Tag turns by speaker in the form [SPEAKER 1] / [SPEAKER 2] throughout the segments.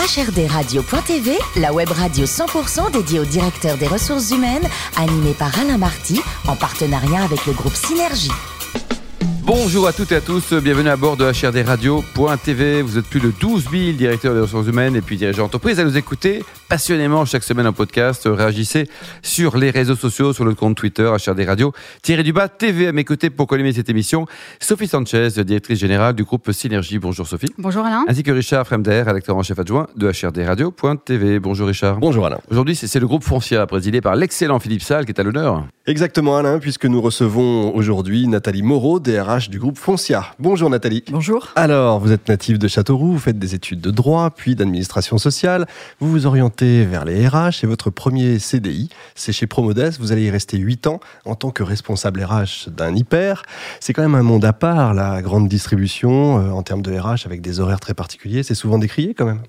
[SPEAKER 1] HRDRadio.tv, la web radio 100% dédiée aux directeurs des ressources humaines, animée par Alain Marty, en partenariat avec le groupe Synergie.
[SPEAKER 2] Bonjour à toutes et à tous, bienvenue à bord de HRDRadio.tv. Vous êtes plus de 12 000 directeurs des ressources humaines et puis dirigeants d'entreprise à nous écouter passionnément chaque semaine en podcast. Réagissez sur les réseaux sociaux, sur le compte Twitter HRD Radio, Thierry Dubas TV à mes côtés pour collimer cette émission. Sophie Sanchez, directrice générale du groupe Synergie. Bonjour Sophie.
[SPEAKER 3] Bonjour Alain.
[SPEAKER 2] Ainsi que Richard Fremder, rédacteur en chef adjoint de HRDRadio.tv. Bonjour Richard.
[SPEAKER 4] Bonjour Alain.
[SPEAKER 2] Aujourd'hui, c'est le groupe Foncia, présidé par l'excellent Philippe Salle, qui est à l'honneur.
[SPEAKER 4] Exactement Alain, puisque nous recevons aujourd'hui Nathalie Moreau, DRH du groupe Foncia. Bonjour Nathalie.
[SPEAKER 3] Bonjour.
[SPEAKER 4] Alors, vous êtes native de Châteauroux, vous faites des études de droit, puis d'administration sociale. Vous vous orientez vers les RH et votre premier CDI, c'est chez Promodès. Vous allez y rester 8 ans en tant que responsable RH d'un hyper. C'est quand même un monde à part, la grande distribution, euh, en termes de RH, avec des horaires très particuliers. C'est souvent décrié quand même.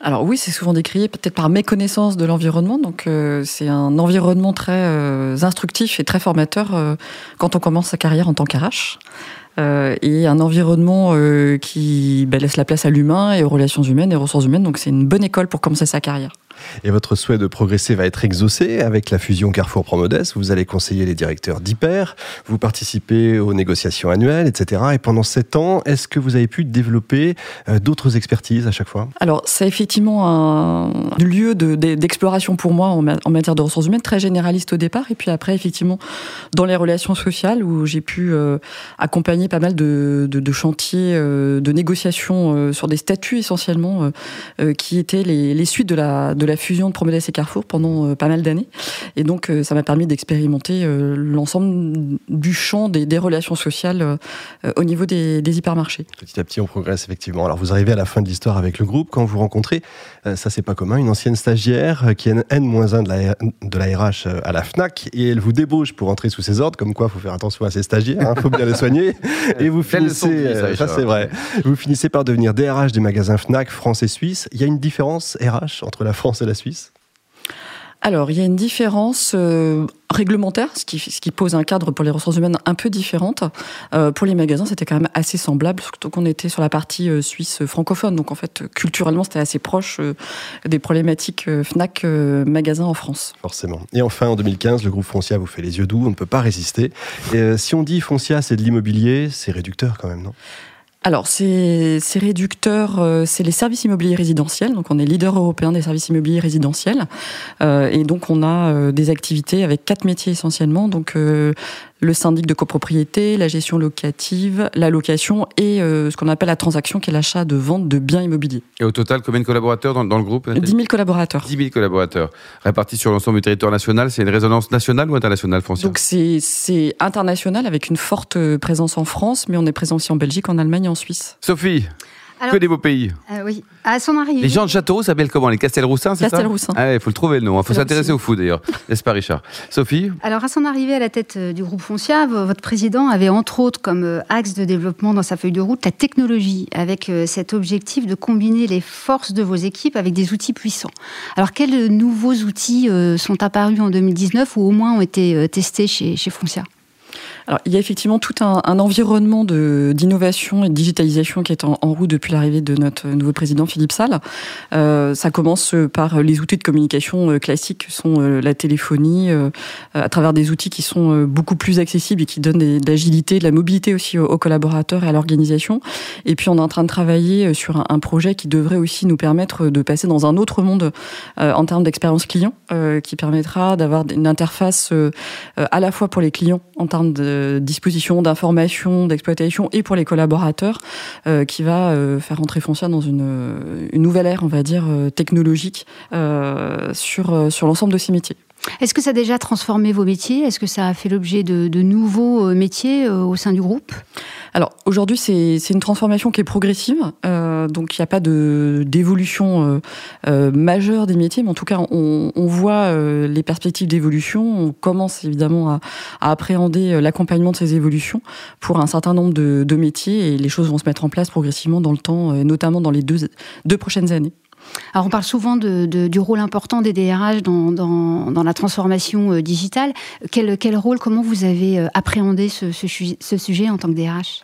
[SPEAKER 3] Alors oui, c'est souvent décrié peut-être par méconnaissance de l'environnement. Donc euh, c'est un environnement très euh, instructif et très formateur quand on commence sa carrière en tant qu'RH. et un environnement qui bah, laisse la place à l'humain et aux relations humaines et ressources humaines. Donc c'est une bonne école pour commencer sa carrière.
[SPEAKER 4] Et votre souhait de progresser va être exaucé avec la fusion Carrefour-Promodès. Vous allez conseiller les directeurs d'hyper, vous participez aux négociations annuelles, etc. Et pendant sept ans, est-ce que vous avez pu développer euh, d'autres expertises à chaque fois?
[SPEAKER 3] Alors, c'est effectivement un lieu d'exploration pour moi en, matière de ressources humaines, très généraliste au départ. Et puis après, effectivement, dans les relations sociales, où j'ai pu euh, accompagner pas mal de, chantiers euh, de négociations sur des statuts essentiellement, qui étaient les, suites de la la fusion de Promodès et Carrefour pendant euh, pas mal d'années. Et donc, euh, ça m'a permis d'expérimenter euh, l'ensemble du champ des, relations sociales au niveau des, hypermarchés.
[SPEAKER 4] Petit à petit, on progresse effectivement. Alors, vous arrivez à la fin de l'histoire avec le groupe. Quand vous rencontrez, ça c'est pas commun, une ancienne stagiaire qui est N-1 de la, de la RH à la FNAC et elle vous débauche pour entrer sous ses ordres. Comme quoi, il faut faire attention à ses stagiaires, il hein, faut bien les soigner. et vous finissez, ça c'est vrai, vous finissez par devenir DRH des magasins FNAC France et Suisse. Il y a une différence RH entre la France et la Suisse?
[SPEAKER 3] Alors, il y a une différence euh, réglementaire, ce qui, ce qui, pose un cadre pour les ressources humaines un peu différente. Euh, pour les magasins, c'était quand même assez semblable, surtout qu'on était sur la partie euh, suisse francophone. Donc, en fait, culturellement, c'était assez proche des problématiques FNAC magasins en France.
[SPEAKER 4] Forcément. Et enfin, en 2015, le groupe Foncia vous fait les yeux doux, on ne peut pas résister. Et, si on dit Foncia, c'est de l'immobilier, c'est réducteur quand même, non?
[SPEAKER 3] Alors, ces, réducteurs, euh, c'est les services immobiliers résidentiels. Donc, on est leader européen des services immobiliers résidentiels. Euh, et donc, on a euh, des activités avec quatre métiers essentiellement. Donc, le syndic de copropriété, la gestion locative, la location et euh, ce qu'on appelle la transaction qui est l'achat de vente de biens immobiliers.
[SPEAKER 2] Et au total, combien de collaborateurs dans, le groupe
[SPEAKER 3] 10 000 collaborateurs.
[SPEAKER 2] 10 000 collaborateurs. Répartis sur l'ensemble du territoire national, c'est une résonance nationale ou internationale foncière
[SPEAKER 3] Donc c'est international avec une forte présence en France, mais on est présent aussi en Belgique, en Allemagne et en Suisse.
[SPEAKER 2] Sophie? Que des beaux pays.
[SPEAKER 5] Euh, oui. À son arrivée.
[SPEAKER 2] Les gens de Châteauroux s'appellent comment Les Castelroussins, c'est ça
[SPEAKER 3] Castelroussins.
[SPEAKER 2] Ah, il faut le trouver le nom. Il faut s'intéresser au fou d'ailleurs. N'est-ce pas, Richard? Sophie?
[SPEAKER 5] Alors, à son arrivée à la tête euh, du groupe Foncia, votre président avait entre autres comme euh, axe de développement dans sa feuille de route la technologie, avec cet objectif de combiner les forces de vos équipes avec des outils puissants. Alors, quels nouveaux outils sont apparus en 2019 ou au moins ont été testés chez, chez Foncia?
[SPEAKER 3] Alors, il y a effectivement tout un, un environnement d'innovation et de digitalisation qui est en, en route depuis l'arrivée de notre nouveau président Philippe Salle. Euh, ça commence par les outils de communication euh, classiques, que sont euh, la téléphonie, euh, à travers des outils qui sont beaucoup plus accessibles et qui donnent de l'agilité, de la mobilité aussi aux, collaborateurs et à l'organisation. Et puis, on est en train de travailler sur un, un, projet qui devrait aussi nous permettre de passer dans un autre monde en termes d'expérience client, qui permettra d'avoir une interface à la fois pour les clients en termes de disposition, d'information, d'exploitation et pour les collaborateurs, euh, qui va euh, faire entrer Foncia dans une, une, nouvelle ère, on va dire, euh, technologique sur, sur l'ensemble de ces métiers.
[SPEAKER 5] Est-ce que ça a déjà transformé vos métiers? Est-ce que ça a fait l'objet de, de, nouveaux métiers au sein du groupe?
[SPEAKER 3] Alors aujourd'hui, c'est une transformation qui est progressive, euh, donc il n'y a pas d'évolution euh, euh, majeure des métiers, mais en tout cas, on, on voit euh, les perspectives d'évolution. On commence évidemment à, à appréhender l'accompagnement de ces évolutions pour un certain nombre de, de, métiers, et les choses vont se mettre en place progressivement dans le temps, notamment dans les deux, deux prochaines années.
[SPEAKER 5] Alors on parle souvent du rôle important des DRH dans, la transformation euh, digitale. Quel, rôle, comment vous avez euh, appréhendé ce, sujet en tant que DRH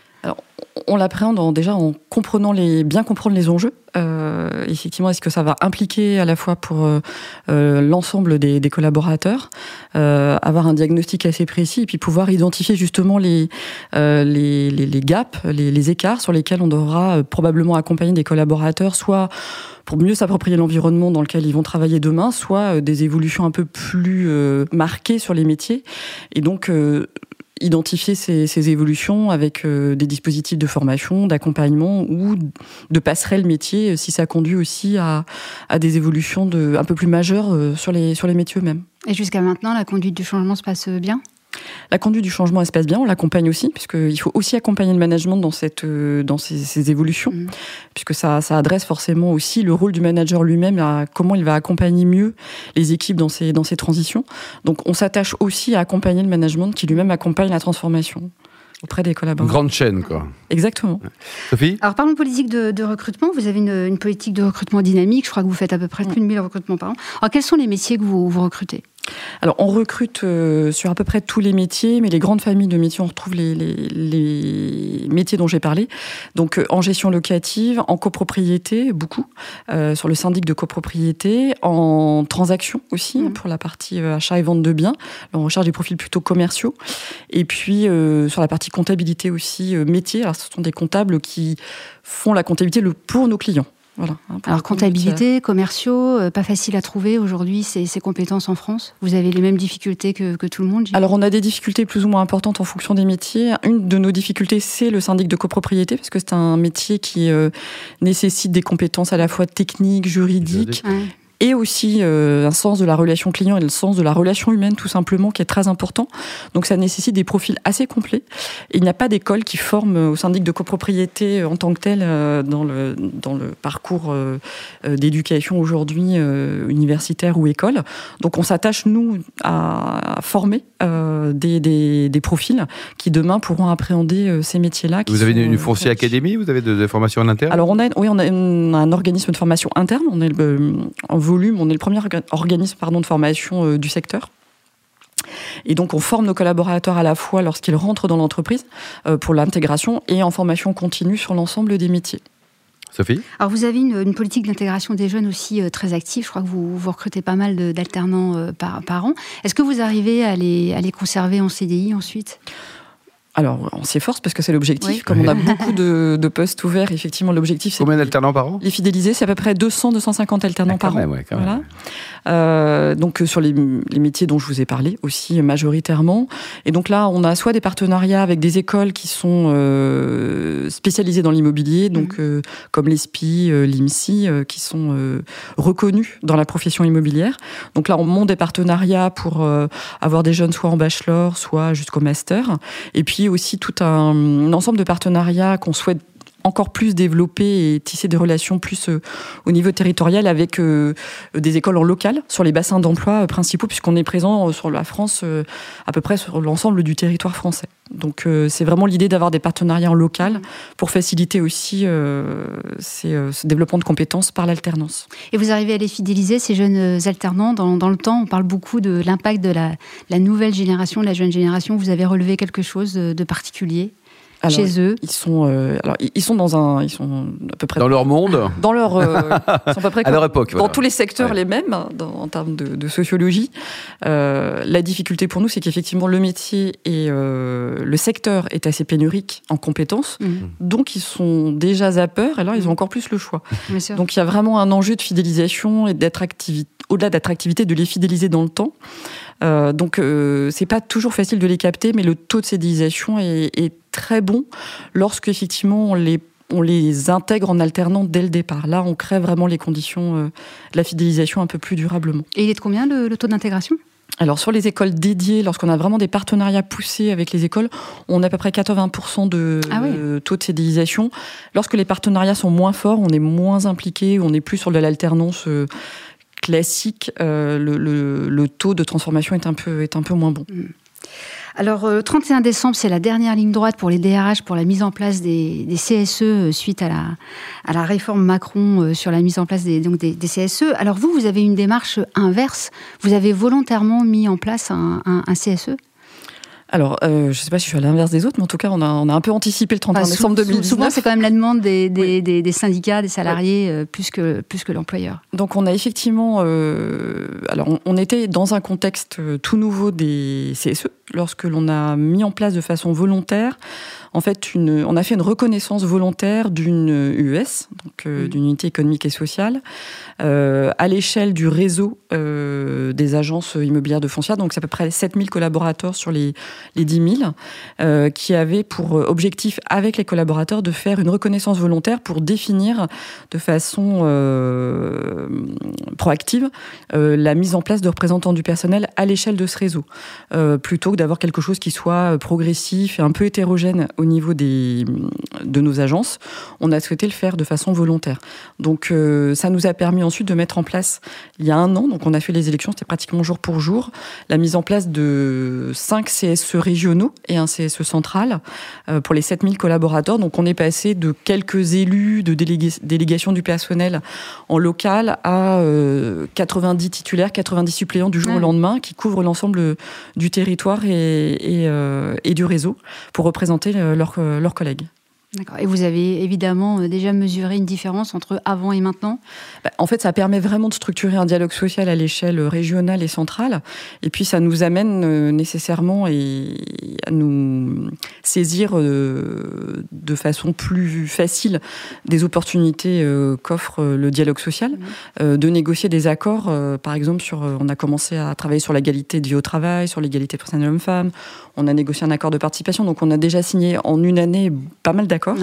[SPEAKER 3] on l'appréhende déjà en comprenant les, bien comprendre les enjeux. Euh, effectivement, est-ce que ça va impliquer à la fois pour l'ensemble des, collaborateurs avoir un diagnostic assez précis et puis pouvoir identifier justement les les, les, gaps, les, les, écarts sur lesquels on devra probablement accompagner des collaborateurs, soit pour mieux s'approprier l'environnement dans lequel ils vont travailler demain, soit des évolutions un peu plus marquées sur les métiers. Et donc identifier ces, évolutions avec euh, des dispositifs de formation, d'accompagnement ou de passerelle métier euh, si ça conduit aussi à, des évolutions un peu plus majeures euh, sur les, sur les métiers eux-mêmes.
[SPEAKER 5] Et jusqu'à maintenant, la conduite du changement se passe bien?
[SPEAKER 3] La conduite du changement, elle se passe bien, on l'accompagne aussi, puisqu'il faut aussi accompagner le management dans, cette, euh, dans ces, évolutions, mmh. puisque ça, ça, adresse forcément aussi le rôle du manager lui-même à comment il va accompagner mieux les équipes dans ces, dans ces transitions. Donc on s'attache aussi à accompagner le management qui lui-même accompagne la transformation auprès des collaborateurs.
[SPEAKER 2] Une grande chaîne, quoi.
[SPEAKER 3] Exactement.
[SPEAKER 2] Sophie?
[SPEAKER 5] Alors, parlons politique de, recrutement. Vous avez une, politique de recrutement dynamique. Je crois que vous faites à peu près plus de 1000 recrutements par an. Alors, quels sont les métiers que vous, vous recrutez?
[SPEAKER 3] Alors, on recrute euh, sur à peu près tous les métiers, mais les grandes familles de métiers, on retrouve les, métiers dont j'ai parlé. Donc, euh, en gestion locative, en copropriété, beaucoup, euh, sur le syndic de copropriété, en transaction aussi, mmh. pour la partie achat et vente de biens. on recherche des profils plutôt commerciaux. Et puis, sur la partie comptabilité aussi, métier. Alors, ce sont des comptables qui font la comptabilité pour nos clients.
[SPEAKER 5] Voilà, Alors comptabilité, commerciaux, euh, pas facile à trouver aujourd'hui ces, compétences en France. Vous avez les mêmes difficultés que, tout le monde
[SPEAKER 3] Alors on a des difficultés plus ou moins importantes en fonction des métiers. Une de nos difficultés, c'est le syndic de copropriété, parce que c'est un métier qui euh, nécessite des compétences à la fois techniques, juridiques, et aussi euh, un sens de la relation client et le sens de la relation humaine tout simplement qui est très important. Donc ça nécessite des profils assez complets. il n'y a pas d'école qui forme au syndic de copropriété euh, en tant que tel euh, dans le dans le parcours d'éducation aujourd'hui universitaire ou école. Donc on s'attache nous à, former des, des, des, profils qui demain pourront appréhender ces métiers-là.
[SPEAKER 2] Vous avez une, foncière académie? Vous avez de, formations en interne?
[SPEAKER 3] Alors on a oui on a, un organisme de formation interne. On est en on est le premier organisme pardon, de formation euh, du secteur. Et donc, on forme nos collaborateurs à la fois lorsqu'ils rentrent dans l'entreprise euh, pour l'intégration et en formation continue sur l'ensemble des métiers.
[SPEAKER 2] Sophie?
[SPEAKER 5] Alors, vous avez une, politique d'intégration des jeunes aussi euh, très active. Je crois que vous, vous recrutez pas mal d'alternants par, par, an. Est-ce que vous arrivez à les, à les conserver en CDI ensuite?
[SPEAKER 3] Alors, on s'efforce parce que c'est l'objectif. Comme on a beaucoup de, postes ouverts, effectivement, l'objectif
[SPEAKER 2] c'est. Combien d'alternants par an?
[SPEAKER 3] Les fidéliser, c'est à peu près 200-250 alternants ah, par an. voilà. Euh, donc, euh, sur les, métiers dont je vous ai parlé aussi, majoritairement. Et donc là, on a soit des partenariats avec des écoles qui sont euh, spécialisées dans l'immobilier, donc mhm. comme l'ESPI, l'IMSI, qui sont reconnus dans la profession immobilière. Donc là, on monte des partenariats pour avoir des jeunes soit en bachelor, soit jusqu'au master. Et puis, aussi tout un, ensemble de partenariats qu'on souhaite encore plus développer et tisser des relations plus euh, au niveau territorial avec euh, des écoles en local sur les bassins d'emploi euh, principaux puisqu'on est présent sur la France à peu près sur l'ensemble du territoire français. Donc c'est vraiment l'idée d'avoir des partenariats en local pour faciliter aussi ce développement de compétences par l'alternance.
[SPEAKER 5] Et vous arrivez à les fidéliser, ces jeunes alternants, dans, le temps? On parle beaucoup de l'impact de la, nouvelle génération, de la jeune génération. Vous avez relevé quelque chose de particulier? Chez eux
[SPEAKER 3] Ils sont, euh, alors, ils sont dans un, ils sont à peu près
[SPEAKER 2] dans leur monde,
[SPEAKER 3] dans leur, euh,
[SPEAKER 2] ils sont à peu près à leur époque,
[SPEAKER 3] dans tous les secteurs les mêmes hein, en termes de, sociologie. Euh, la difficulté pour nous, c'est qu'effectivement le métier et le secteur est assez pénurique en compétences, mmh. donc ils sont déjà zappeurs, et là ils ont encore plus le choix. Donc il y a vraiment un enjeu de fidélisation et d'attractivité, au-delà d'attractivité, de les fidéliser dans le temps. Euh, donc euh, c'est pas toujours facile de les capter, mais le taux de cédilisation est, est très bon lorsque effectivement on les on les intègre en alternant dès le départ. Là, on crée vraiment les conditions euh, de la fidélisation un peu plus durablement.
[SPEAKER 5] Et il est de combien le, taux d'intégration?
[SPEAKER 3] Alors sur les écoles dédiées, lorsqu'on a vraiment des partenariats poussés avec les écoles, on a à peu près 80% de ah taux de cédilisation. Lorsque les partenariats sont moins forts, on est moins impliqué, on est plus sur de l'alternance classique, euh, le, taux de transformation est un peu, est un peu moins bon. Mm.
[SPEAKER 5] Alors, le 31 décembre, c'est la dernière ligne droite pour les DRH pour la mise en place des, CSE euh, suite à la, réforme Macron euh, sur la mise en place des, CSE. Alors, vous, vous avez une démarche inverse. Vous avez volontairement mis en place un CSE
[SPEAKER 3] alors, euh, je ne sais pas si je suis à l'inverse des autres, mais en tout cas, on a, on a un peu anticipé le 31 décembre 2019.
[SPEAKER 5] Souvent, c'est quand même la demande des, des, des, syndicats, des salariés, euh, plus que, plus que l'employeur.
[SPEAKER 3] Donc, on a effectivement... Euh, alors, on, on, était dans un contexte tout nouveau des CSE, lorsque l'on a mis en place de façon volontaire en fait, une, on a fait une reconnaissance volontaire d'une UES, donc euh, d'une unité économique et sociale, euh, à l'échelle du réseau euh, des agences immobilières de foncière. Donc, c'est à peu près 7000 collaborateurs sur les, les 10 000, qui avaient pour objectif, avec les collaborateurs, de faire une reconnaissance volontaire pour définir de façon proactive la mise en place de représentants du personnel à l'échelle de ce réseau, plutôt que d'avoir quelque chose qui soit progressif et un peu hétérogène au niveau des, de nos agences, on a souhaité le faire de façon volontaire. Donc euh, ça nous a permis ensuite de mettre en place, il y a un an, donc on a fait les élections, c'était pratiquement jour pour jour, la mise en place de 5 CSE régionaux et un CSE central euh, pour les 7000 collaborateurs. Donc on est passé de quelques élus de délégation du personnel en local à 90 euh, titulaires, 90 suppléants du jour au lendemain qui couvrent l'ensemble du territoire et, et, et, du réseau pour représenter euh, leurs, collègues.
[SPEAKER 5] D'accord. Et vous avez évidemment euh, déjà mesuré une différence entre avant et maintenant?
[SPEAKER 3] Bah, En fait, ça permet vraiment de structurer un dialogue social à l'échelle régionale et centrale. Et puis, ça nous amène euh, nécessairement à nous saisir de façon plus facile des opportunités qu'offre le dialogue social, mmh. de négocier des accords. Par exemple, sur, on a commencé à travailler sur l'égalité de vie au travail, sur l'égalité professionnelle homme-femme. On a négocié un accord de participation. Donc, on a déjà signé en une année pas mal d'accords,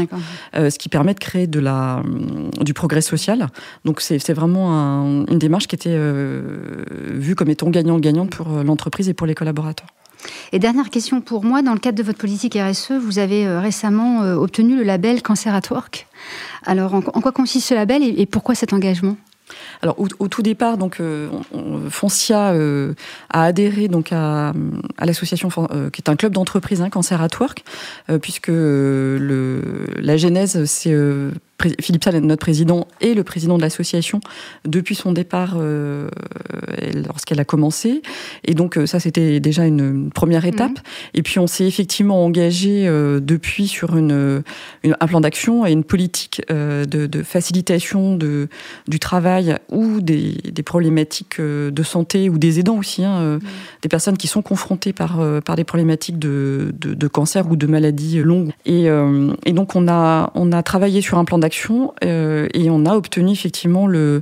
[SPEAKER 3] euh, ce qui permet de créer de la, euh, du progrès social. Donc c'est vraiment une démarche qui était euh, vue comme étant gagnant-gagnante pour l'entreprise et pour les collaborateurs.
[SPEAKER 5] Et dernière question pour moi, dans le cadre de votre politique RSE, vous avez récemment obtenu le label Cancer at Work. Alors en, quoi consiste ce label et pourquoi cet engagement?
[SPEAKER 3] Alors au, tout départ, euh, Foncia euh, a adhéré à, l'association euh, qui est un club d'entreprise, hein, Cancer at Work, puisque la genèse c'est Philippe Sall, notre président, et le président de l'association depuis son départ euh, lorsqu'elle a commencé. Et donc euh, ça, c'était déjà une, première mhm. étape. Et puis on s'est effectivement engagé euh, depuis sur une, un plan d'action et une politique de, facilitation de, du travail ou des, des, problématiques de santé ou des aidants aussi, hein, mhm. des personnes qui sont confrontées par, par des problématiques de, de, cancer ou de maladies longues. Et, et donc on a, on a travaillé sur un plan d'action euh, et on a obtenu effectivement le,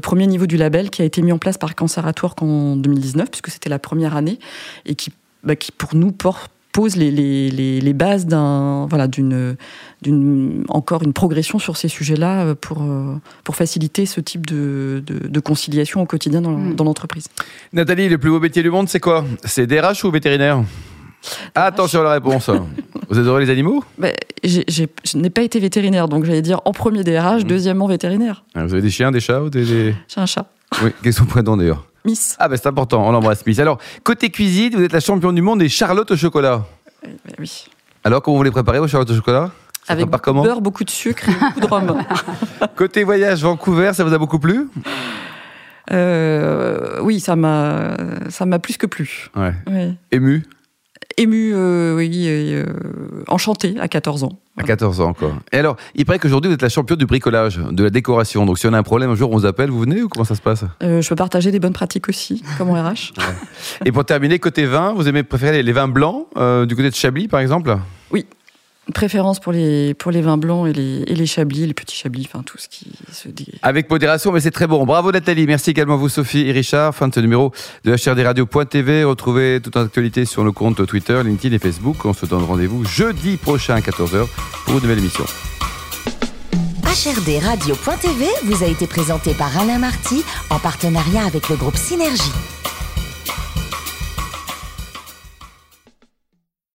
[SPEAKER 3] premier niveau du label qui a été mis en place par Cancer at Work en 2019, puisque c'était la première année, et qui, bah, qui pour nous pose les, les, bases d'un voilà d'une d'une encore une progression sur ces sujets-là euh, pour euh, pour faciliter ce type de, de, conciliation au quotidien dans, mm. dans l'entreprise.
[SPEAKER 2] Nathalie, le plus beau métier du monde, c'est quoi? C'est DRH ou vétérinaire? Attention à la réponse. Vous adorez les animaux
[SPEAKER 3] bah, Je n'ai pas été vétérinaire, donc j'allais dire en premier DRH, mmh. deuxièmement vétérinaire.
[SPEAKER 2] Ah, vous avez des chiens, des chats ou des...
[SPEAKER 3] J'ai un chat.
[SPEAKER 2] Oui, qu'est-ce que vous prénom d'ailleurs
[SPEAKER 3] Miss.
[SPEAKER 2] Ah ben c'est important, on l'embrasse Miss. Alors, côté cuisine, vous êtes la championne du monde des charlottes au chocolat.
[SPEAKER 3] Oui.
[SPEAKER 2] Alors, comment vous les préparez vos charlottes au chocolat?
[SPEAKER 3] Avec beaucoup comment? de beurre, beaucoup de sucre et beaucoup de rhum.
[SPEAKER 2] Côté voyage, Vancouver, ça vous a beaucoup plu?
[SPEAKER 3] Euh, Oui, ça m'a, ça m'a plus que plu.
[SPEAKER 2] Ouais. Ému?
[SPEAKER 3] Ému, euh, oui, euh, enchanté à 14 ans.
[SPEAKER 2] À 14 ans, quoi. Et alors, il paraît qu'aujourd'hui, vous êtes la championne du bricolage, de la décoration. Donc, si on a un problème, un jour, on vous appelle, vous venez ou comment ça se passe?
[SPEAKER 3] Euh, Je peux partager des bonnes pratiques aussi, comme en RH.
[SPEAKER 2] Et pour terminer, côté vin, vous aimez préférer les vins blancs, du côté de Chablis, par exemple?
[SPEAKER 3] Oui, préférence pour les, pour les vins blancs et les, et les chablis, les petits chablis, enfin tout ce qui se dit.
[SPEAKER 2] Avec modération, mais c'est très bon. Bravo Nathalie, merci également à vous Sophie et Richard. Fin de ce numéro de HRDRadio.tv. Retrouvez toute actualité sur nos comptes Twitter, LinkedIn et Facebook. On se donne rendez-vous jeudi prochain à 14h pour une nouvelle émission.
[SPEAKER 1] HRDRadio.tv vous a été présenté par Alain Marty en partenariat avec le groupe Synergie.